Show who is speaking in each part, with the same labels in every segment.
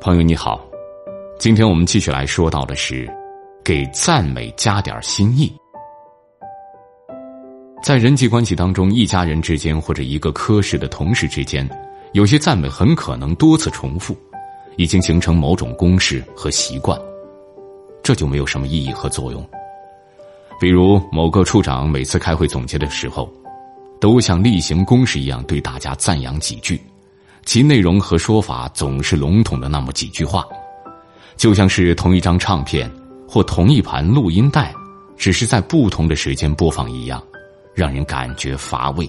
Speaker 1: 朋友你好，今天我们继续来说到的是，给赞美加点心意。在人际关系当中，一家人之间或者一个科室的同事之间，有些赞美很可能多次重复，已经形成某种公式和习惯，这就没有什么意义和作用。比如某个处长每次开会总结的时候，都像例行公事一样对大家赞扬几句。其内容和说法总是笼统的那么几句话，就像是同一张唱片或同一盘录音带，只是在不同的时间播放一样，让人感觉乏味。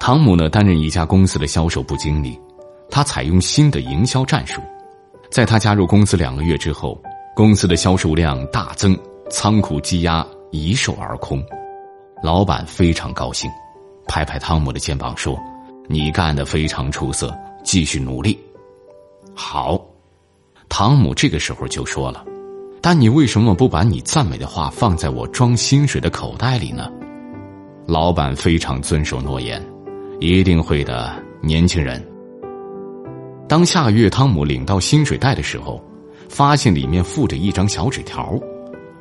Speaker 1: 汤姆呢，担任一家公司的销售部经理，他采用新的营销战术，在他加入公司两个月之后，公司的销售量大增，仓库积压一售而空，老板非常高兴，拍拍汤姆的肩膀说。你干得非常出色，继续努力。好，汤姆这个时候就说了：“但你为什么不把你赞美的话放在我装薪水的口袋里呢？”老板非常遵守诺言，一定会的，年轻人。当下个月汤姆领到薪水袋的时候，发现里面附着一张小纸条，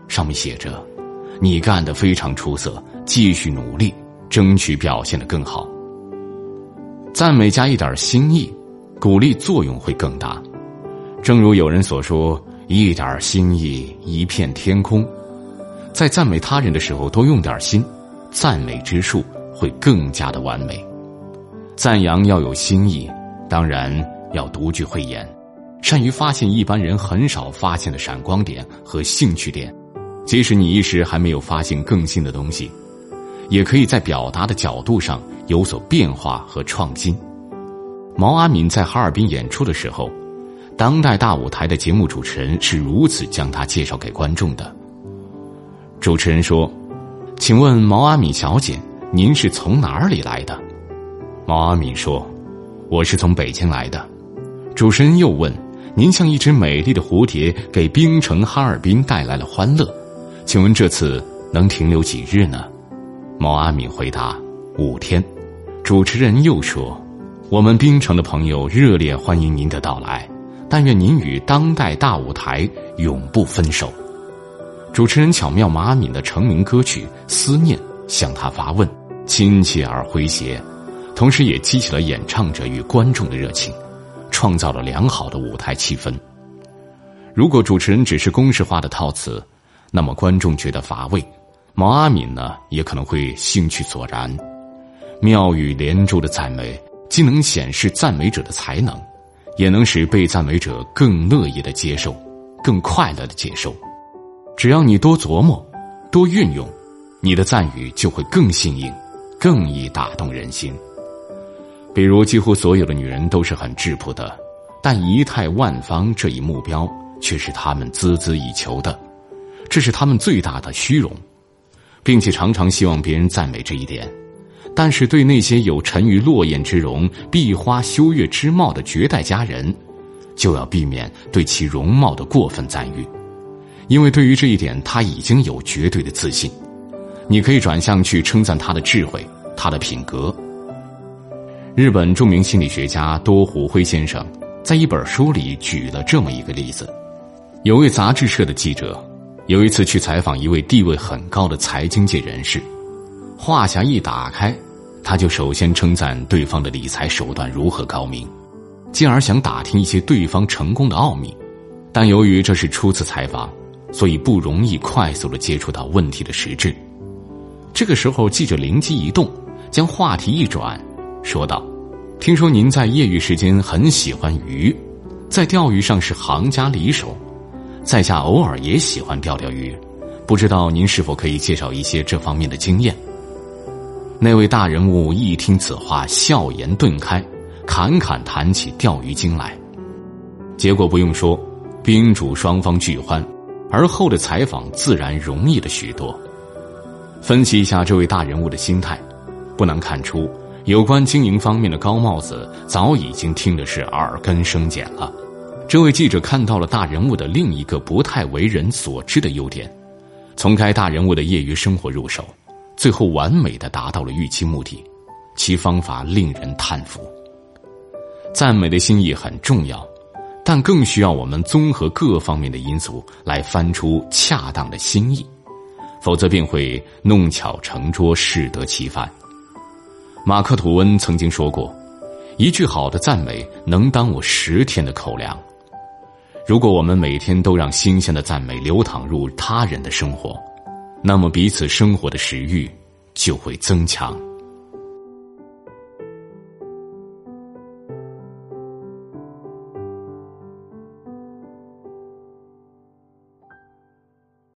Speaker 1: 上面写着：“你干得非常出色，继续努力，争取表现的更好。”赞美加一点心意，鼓励作用会更大。正如有人所说：“一点心意，一片天空。”在赞美他人的时候，多用点心，赞美之术会更加的完美。赞扬要有心意，当然要独具慧眼，善于发现一般人很少发现的闪光点和兴趣点。即使你一时还没有发现更新的东西，也可以在表达的角度上。有所变化和创新。毛阿敏在哈尔滨演出的时候，当代大舞台的节目主持人是如此将她介绍给观众的。主持人说：“请问毛阿敏小姐，您是从哪里来的？”毛阿敏说：“我是从北京来的。”主持人又问：“您像一只美丽的蝴蝶，给冰城哈尔滨带来了欢乐，请问这次能停留几日呢？”毛阿敏回答：“五天。”主持人又说：“我们冰城的朋友热烈欢迎您的到来，但愿您与当代大舞台永不分手。”主持人巧妙马敏的成名歌曲《思念》向他发问，亲切而诙谐，同时也激起了演唱者与观众的热情，创造了良好的舞台气氛。如果主持人只是公式化的套词，那么观众觉得乏味，毛阿敏呢也可能会兴趣索然。妙语连珠的赞美，既能显示赞美者的才能，也能使被赞美者更乐意的接受，更快乐的接受。只要你多琢磨，多运用，你的赞语就会更新颖，更易打动人心。比如，几乎所有的女人都是很质朴的，但仪态万方这一目标却是她们孜孜以求的，这是她们最大的虚荣，并且常常希望别人赞美这一点。但是，对那些有沉鱼落雁之容、闭花羞月之貌的绝代佳人，就要避免对其容貌的过分赞誉，因为对于这一点，他已经有绝对的自信。你可以转向去称赞他的智慧、他的品格。日本著名心理学家多湖辉先生在一本书里举了这么一个例子：有位杂志社的记者，有一次去采访一位地位很高的财经界人士，话匣一打开。他就首先称赞对方的理财手段如何高明，进而想打听一些对方成功的奥秘，但由于这是初次采访，所以不容易快速的接触到问题的实质。这个时候，记者灵机一动，将话题一转，说道：“听说您在业余时间很喜欢鱼，在钓鱼上是行家里手，在下偶尔也喜欢钓钓鱼，不知道您是否可以介绍一些这方面的经验？”那位大人物一听此话，笑颜顿开，侃侃谈起钓鱼经来。结果不用说，宾主双方俱欢，而后的采访自然容易了许多。分析一下这位大人物的心态，不难看出，有关经营方面的高帽子早已经听的是耳根生茧了。这位记者看到了大人物的另一个不太为人所知的优点，从该大人物的业余生活入手。最后完美的达到了预期目的，其方法令人叹服。赞美的心意很重要，但更需要我们综合各方面的因素来翻出恰当的心意，否则便会弄巧成拙，适得其反。马克吐温曾经说过：“一句好的赞美能当我十天的口粮。”如果我们每天都让新鲜的赞美流淌入他人的生活，那么彼此生活的食欲就会增强。